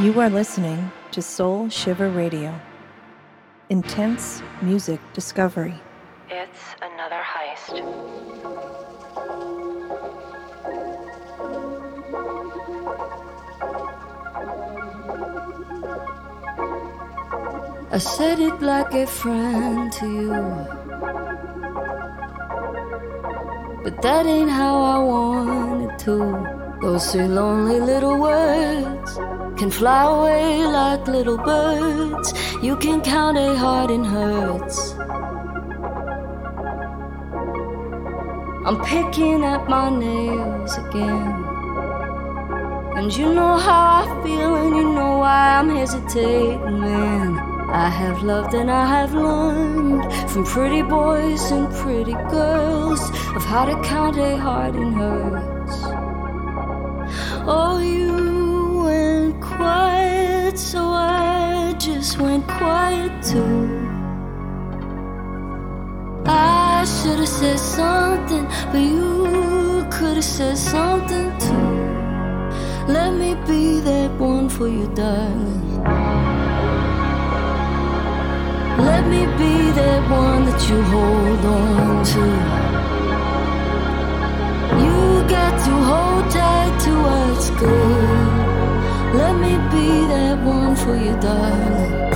You are listening to Soul Shiver Radio. Intense music discovery. It's another heist. I said it like a friend to you. But that ain't how I wanted to. Those three lonely little words can fly away like little birds. You can count a heart in hurts. I'm picking at my nails again. And you know how I feel, and you know why I'm hesitating, man. I have loved and I have learned from pretty boys and pretty girls of how to count a heart in hurts. Oh, you quiet, so I just went quiet too. I should have said something, but you could have said something too. Let me be that one for you, darling. Let me be that one that you hold on to. You got to hold tight to what's good. Let me be that one for you, darling.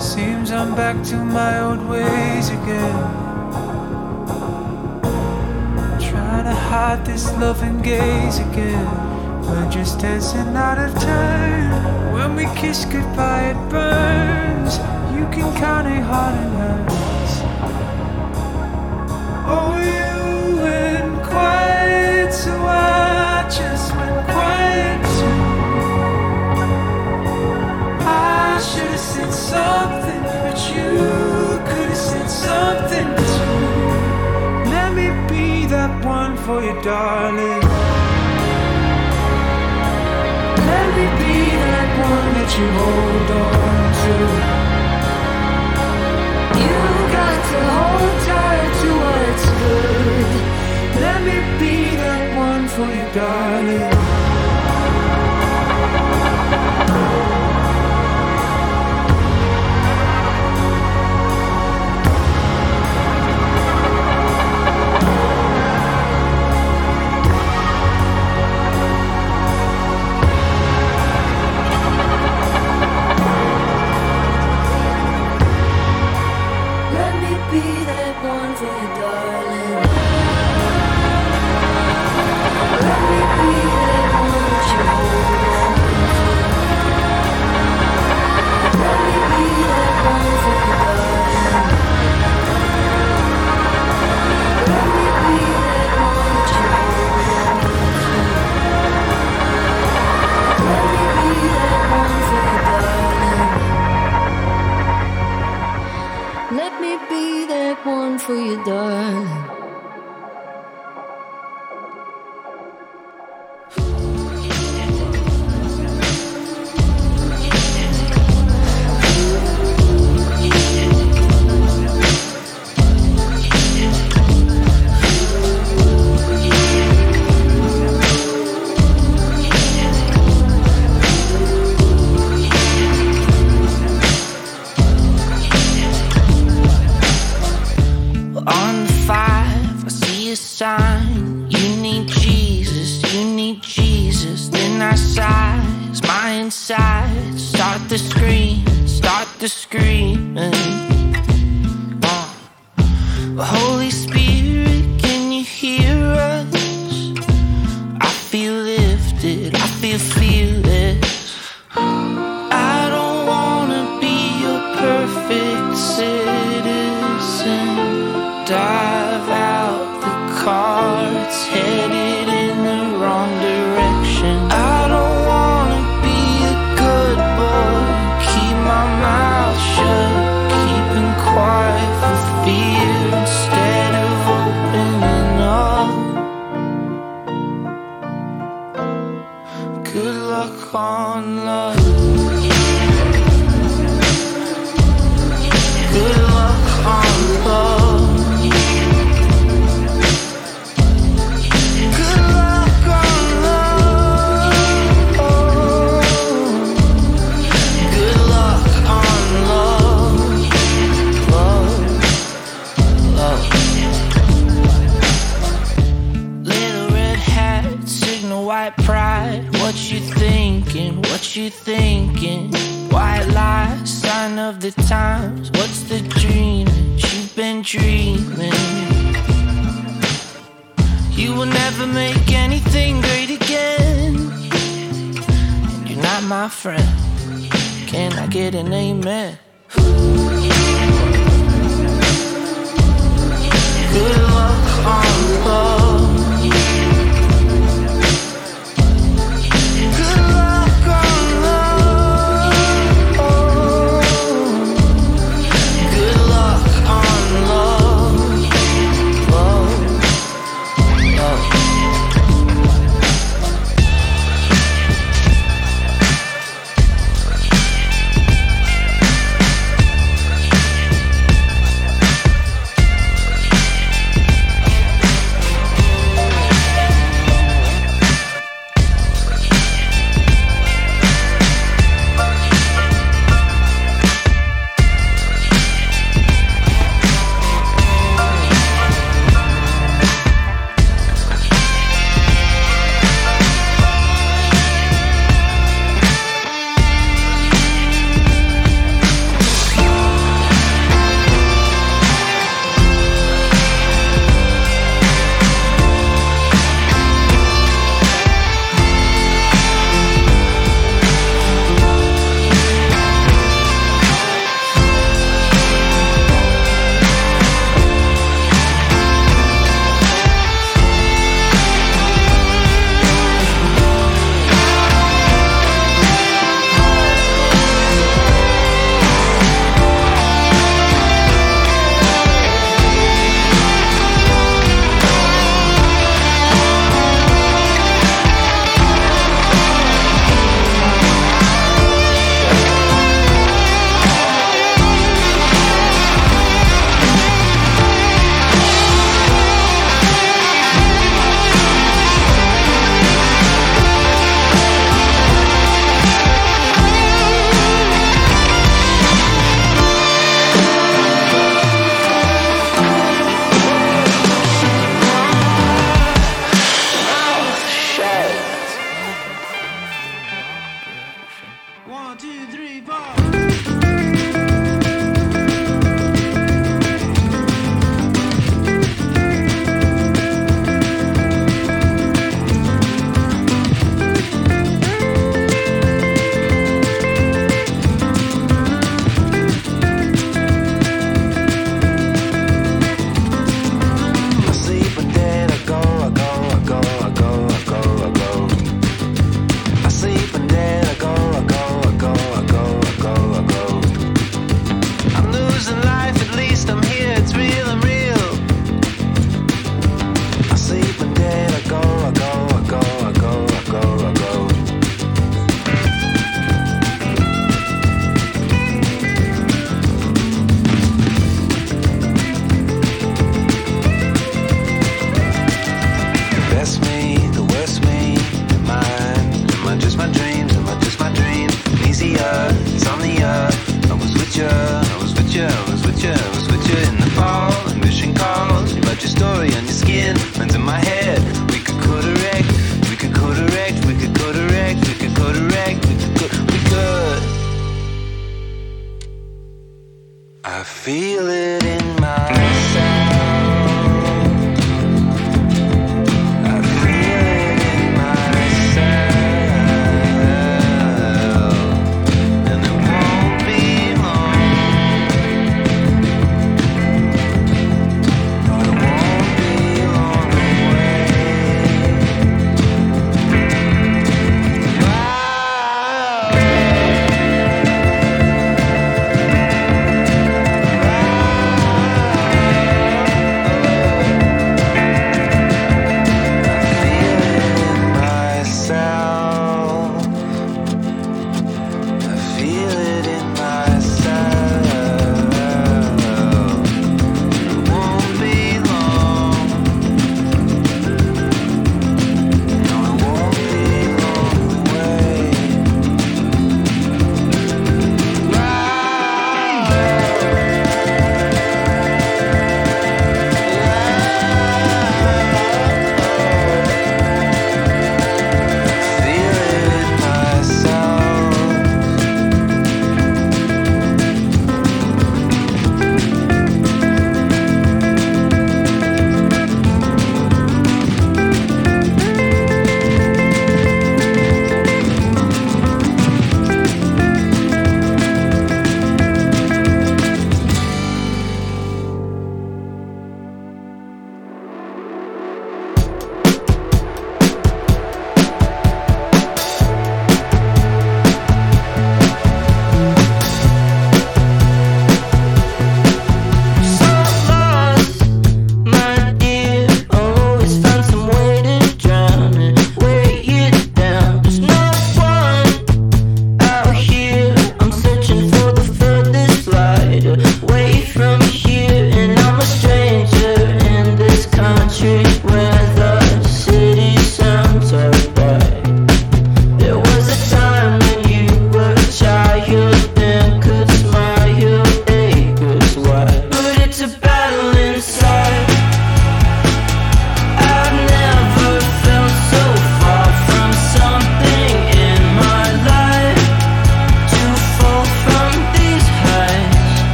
Seems I'm back to my old ways again. Trying to hide this loving gaze again. We're just dancing out of turn. When we kiss goodbye, it burns. You can count a heart in hers. Oh, you went quiet, so I Let me be that one for you, darling. For you, darling.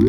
I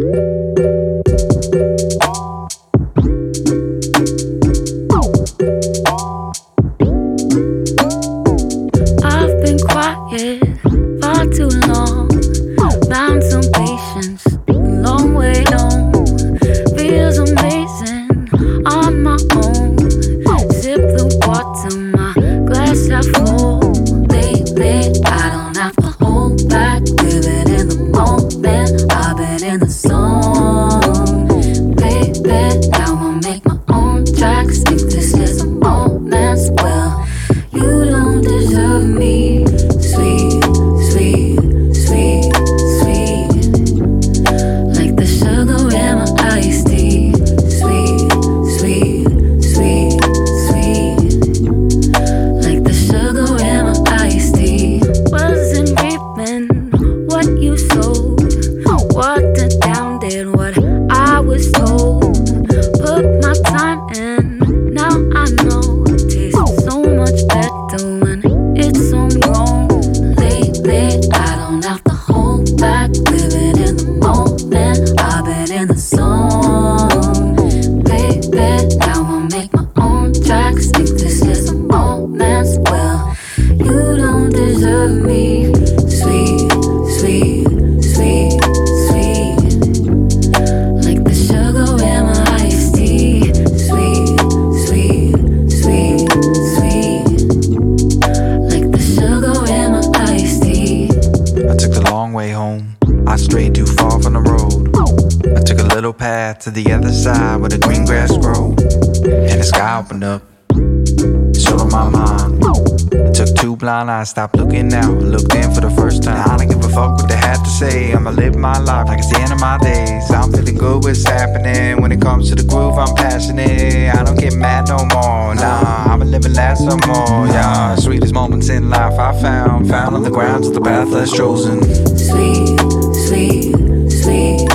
get mad no more. Nah, I'ma live and last some more. Yeah, sweetest moments in life I found, found on the grounds of the path less chosen. Sweet, sweet, sweet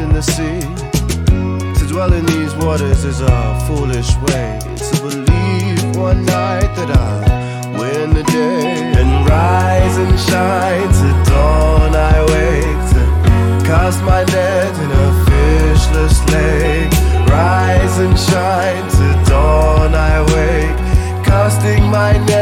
in the sea. To dwell in these waters is a foolish way. To believe one night that I'll win the day and rise and shine to dawn. I wake to cast my net in a fishless lake. Rise and shine to dawn. I wake, casting my net.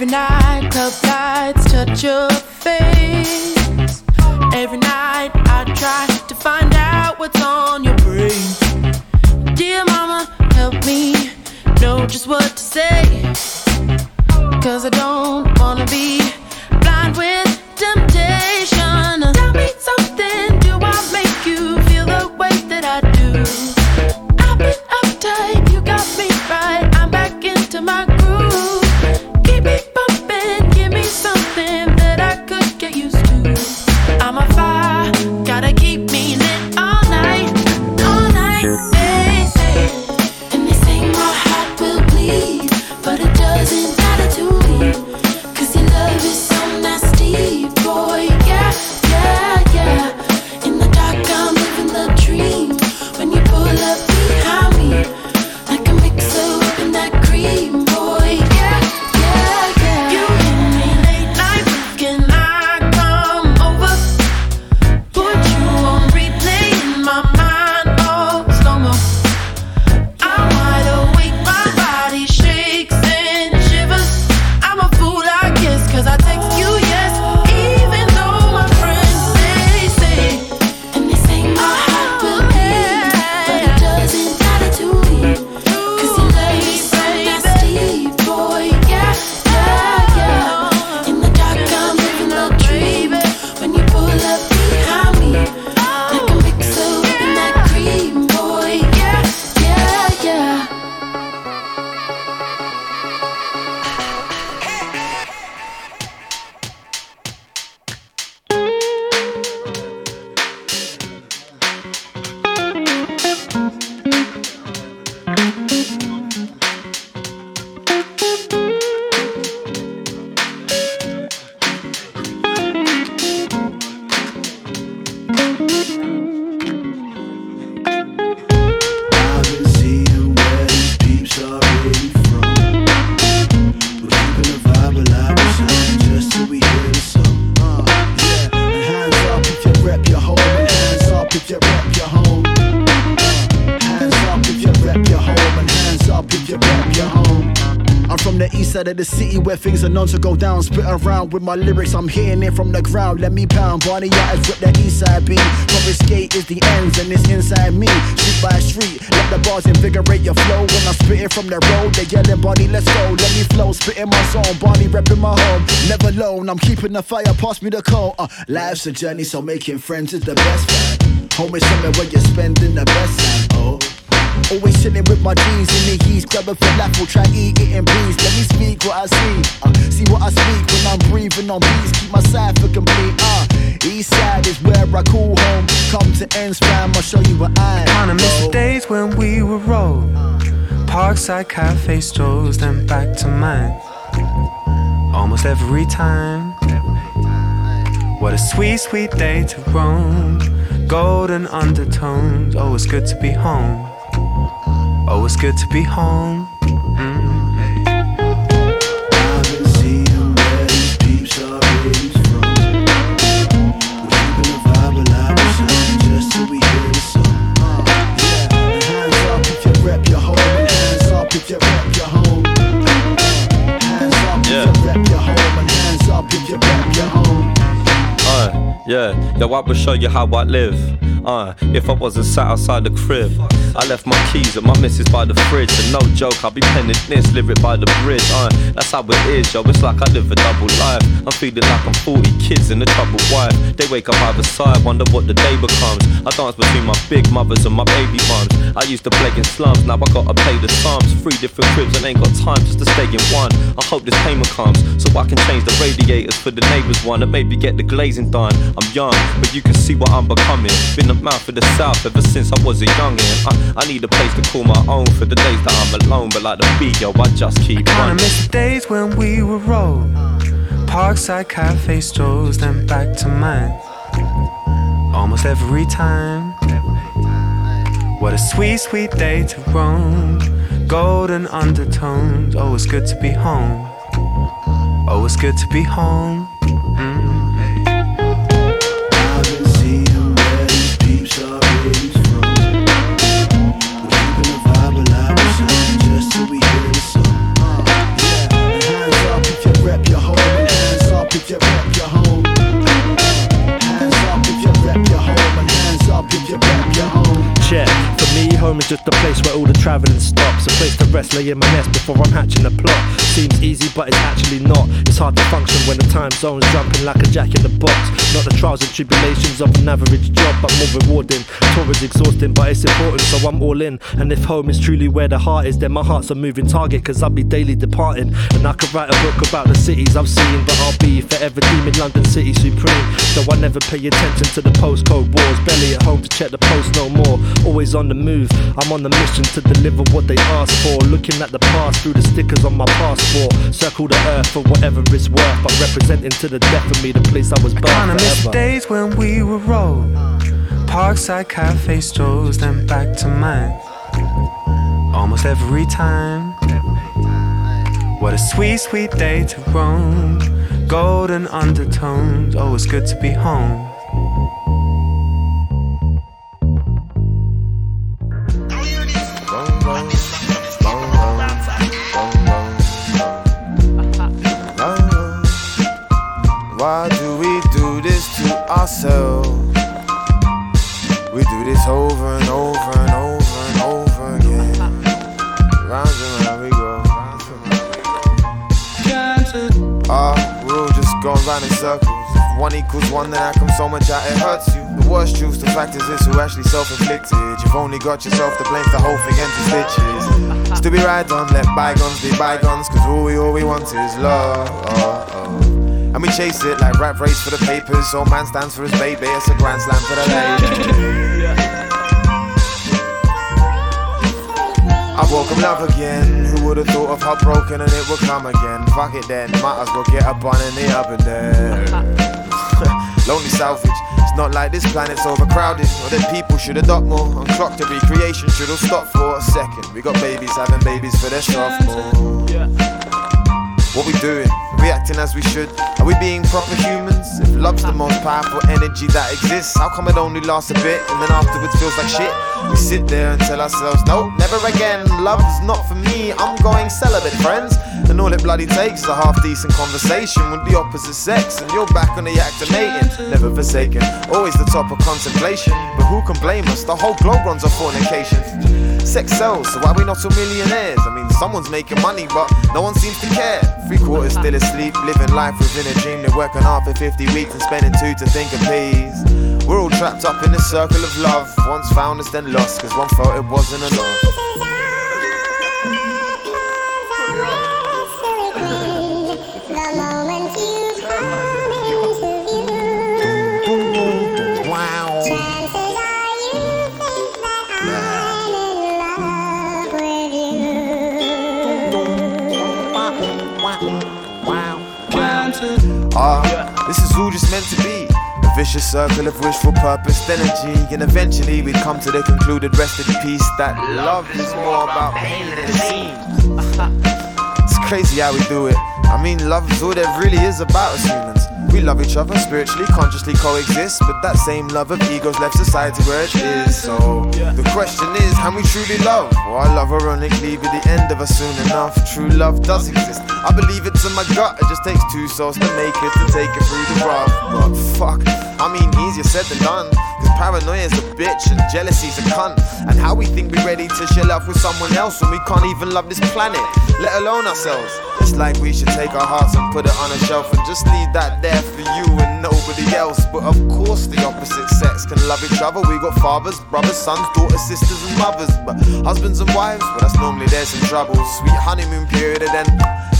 Every night, club lights touch your face. Every night, I try to find out what's on your brain. Dear mama, help me know just what to say. Cause I don't wanna be blind with temptation. The city where things are known to go down. Spit around with my lyrics, I'm hitting it from the ground. Let me pound. Barney Yachts rip the east side beat. From the skate is the ends and it's inside me. Street by street, let the bars invigorate your flow. When I'm spitting from the road, they yelling, Barney, let's go. Let me flow, spitting my song. Barney repping my home. Never alone, I'm keeping the fire, pass me the coal. Uh, life's a journey, so making friends is the best friend. Home is somewhere where you're spending the best time. Oh. Always chilling with my jeans in the heat, grabbing falafel, try eat it in peace. Let me speak what I see, uh, see what I speak when I'm breathing on beats. Keep my cipher complete. Uh, east side is where I call home. Come to ends, fam, I'll show you what I Kinda miss the days when we were rolled. Parkside cafe strolls, then back to mine. Almost every time. What a sweet, sweet day to roam. Golden undertones. always good to be home. It's good to be home. Yeah, yo, I will show you how I live. Uh, if I wasn't sat outside the crib, I left my keys at my missus by the fridge. And no joke, I'll be penning this lyric by the bridge. Uh, that's how it is, yo. It's like I live a double life. I'm feeling like I'm 40 kids and a troubled wife. They wake up either side, wonder what the day becomes. I dance between my big mothers and my baby mums. I used to play in slums, now I gotta pay the sums. Three different cribs and ain't got time just to stay in one. I hope this payment comes so I can change the radiators for the neighbours one and maybe get the glazing done. I'm young, but you can see what I'm becoming. Been the mouth of the south ever since I was a youngin'. I, I need a place to call my own for the days that I'm alone, but like the beat, yo, I just keep Kinda running. miss the days when we were rolled. Parkside cafe strolls, then back to mine. Almost every time. What a sweet, sweet day to roam. Golden undertones. Oh, it's good to be home. Oh, it's good to be home. Just a place where all the travelling stops. A place to rest, lay in my nest before I'm hatching a plot. Seems easy, but it's actually not. It's hard to function when the time zone's jumping like a jack in the box. Not the trials and tribulations of an average job, but more rewarding. Tour is exhausting, but it's important, so I'm all in. And if home is truly where the heart is, then my heart's a moving target, cause I'll be daily departing. And I could write a book about the cities I've seen, but I'll be forever deeming London City supreme. Though I never pay attention to the postcode wars, barely at home to check the post no more. Always on the move, I'm on the mission to deliver what they ask for. Looking at the past through the stickers on my passport. Circle the earth for whatever it's worth, but representing to the death of me the place I was born. Kinda miss days when we were rolled. Parkside cafe strolls, then back to mine. Almost every time. What a sweet, sweet day to roam. Golden undertones, oh, always good to be home. Why do we do this to ourselves? We do this over and over and over and over again. Round and round we go. Ah, we're all just going round in circles. One equals one, then how come so much out it hurts you? The worst truth, the fact is this who actually self-inflicted. You've only got yourself to blame the whole thing empty stitches. Still be right on, let bygones be bygones, cause all we all we want is love. And we chase it like rap race for the papers. Old man stands for his baby, it's a grand slam for the lady. I woke up love again. Who would have thought of heartbroken and it would come again? Fuck it then, might as well get up on in the oven there. Lonely salvage. It's not like this planet's overcrowded, or that people should adopt more. Unclocked the recreation should all stop for a second. We got babies having babies for their sophomore. What we doing? Reacting as we should? Are we being proper humans? If love's the most powerful energy that exists, how come it only lasts a bit and then afterwards feels like shit? We sit there and tell ourselves, no, never again. Love's not for me. I'm going celibate, friends. And all it bloody takes is a half decent conversation with the opposite sex, and you're back on the act of mating. Never forsaken, always the top of contemplation. But who can blame us? The whole globe runs on fornication. Sex sells, so why we not all millionaires? I mean, someone's making money, but no one seems to care. Three quarters still asleep, living life within a dream. They're working hard for 50 weeks and spending two to think of peace. We're all trapped up in a circle of love. Once found us, then lost, cause one felt it wasn't enough. Meant to be. A vicious circle of wishful purposed energy. And eventually we'd come to the concluded rest in peace that love is more about pain than seems. It's crazy how we do it. I mean, love is all there really is about us humans. We love each other spiritually, consciously coexist, but that same love of egos left society where it is. So the question is, can we truly love? Well, I love ironically be the end of us soon enough. True love does exist. I believe it to my gut. It just takes two souls to make it, to take it through the rough. But fuck, I mean, easier said than done. Paranoia's a bitch and jealousy's a cunt. And how we think we're ready to share love with someone else when we can't even love this planet, let alone ourselves. It's like we should take our hearts and put it on a shelf and just leave that there for you and else. But of course, the opposite sex can love each other. We got fathers, brothers, sons, daughters, sisters, and mothers. But husbands and wives, well, that's normally there's some trouble. Sweet honeymoon period, and then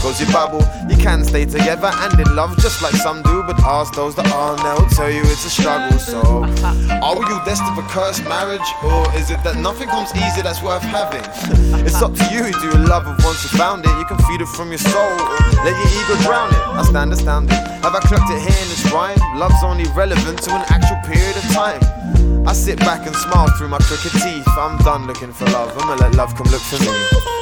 goes your bubble. You can stay together and in love just like some do, but ask those that aren't, they'll tell you it's a struggle. So, are you destined for cursed marriage, or is it that nothing comes easy that's worth having? it's up to you. Do you love it once you found it? You can feed it from your soul, or let your ego drown it. I stand astounded. Have I clocked it here in this rhyme? Love's only relevant to an actual period of time. I sit back and smile through my crooked teeth. I'm done looking for love. I'ma let love come look for me.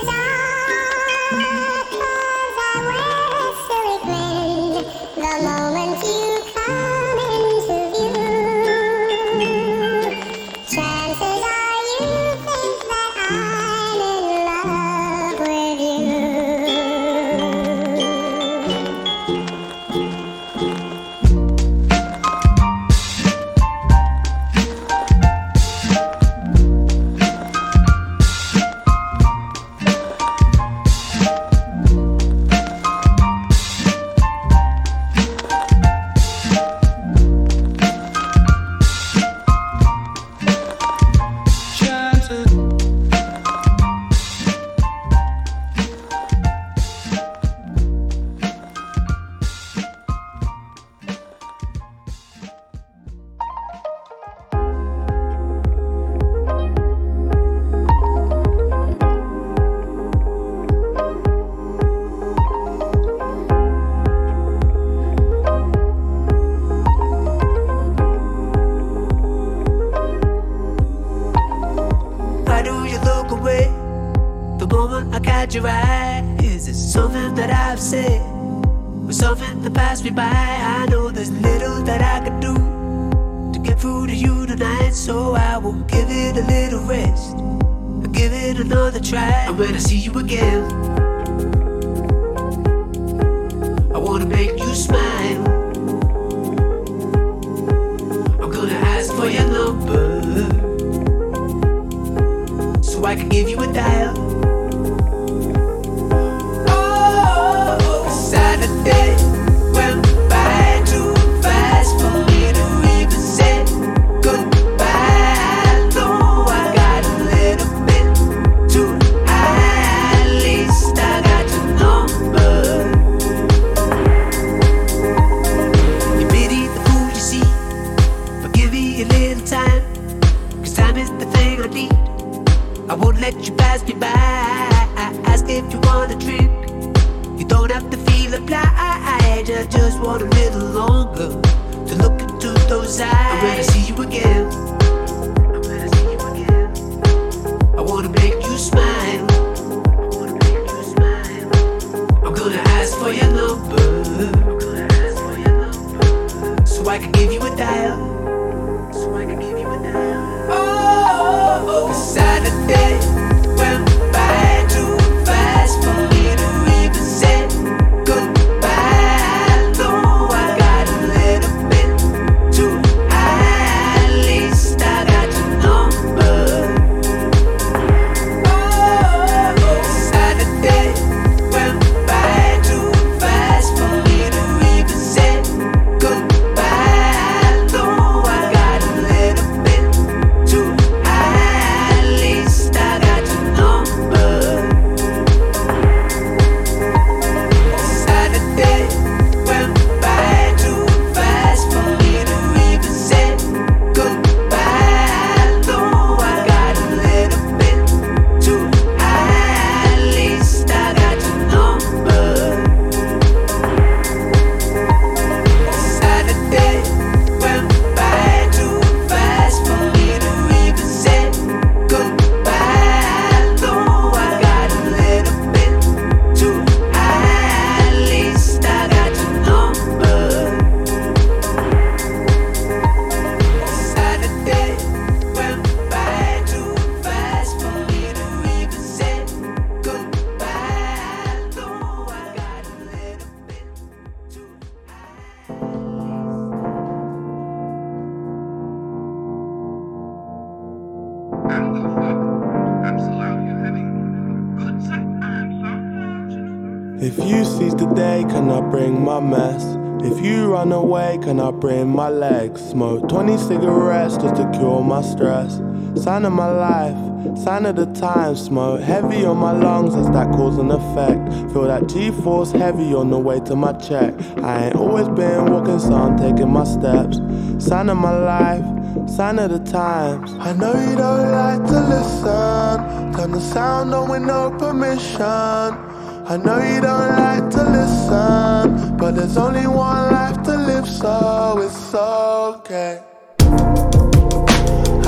Sign of my life, sign of the time. Smoke heavy on my lungs, is that cause and effect? Feel that G force heavy on the way to my check. I ain't always been walking, so I'm taking my steps. Sign of my life, sign of the times. I know you don't like to listen. Turn the sound on with no permission. I know you don't like to listen, but there's only one life to live, so it's okay.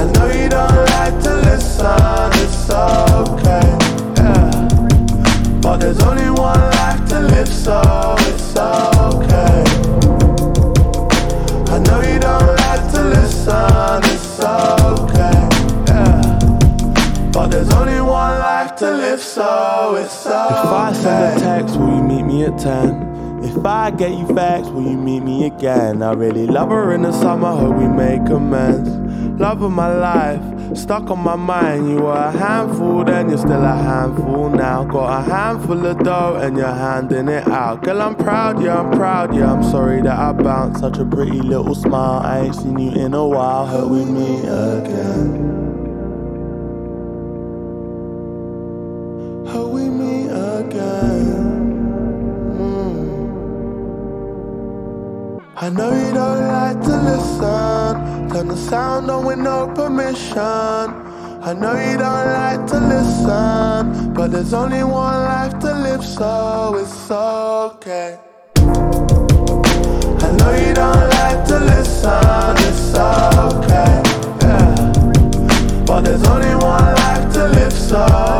I know you don't like to listen, it's okay. Yeah. But there's only one life to live, so it's okay. I know you don't like to listen, it's okay. Yeah. But there's only one life to live, so it's okay. If I send a text, will you meet me at 10? If I get you facts, will you meet me again? I really love her in the summer, hope we make amends. Love of my life, stuck on my mind. You were a handful, then you're still a handful now. Got a handful of dough, and you're handing it out. Girl, I'm proud, yeah, I'm proud, yeah. I'm sorry that I bounced such a pretty little smile. I ain't seen you in a while, hope with me again. Permission. I know you don't like to listen. But there's only one life to live, so it's okay. I know you don't like to listen, it's okay. Yeah. But there's only one life to live, so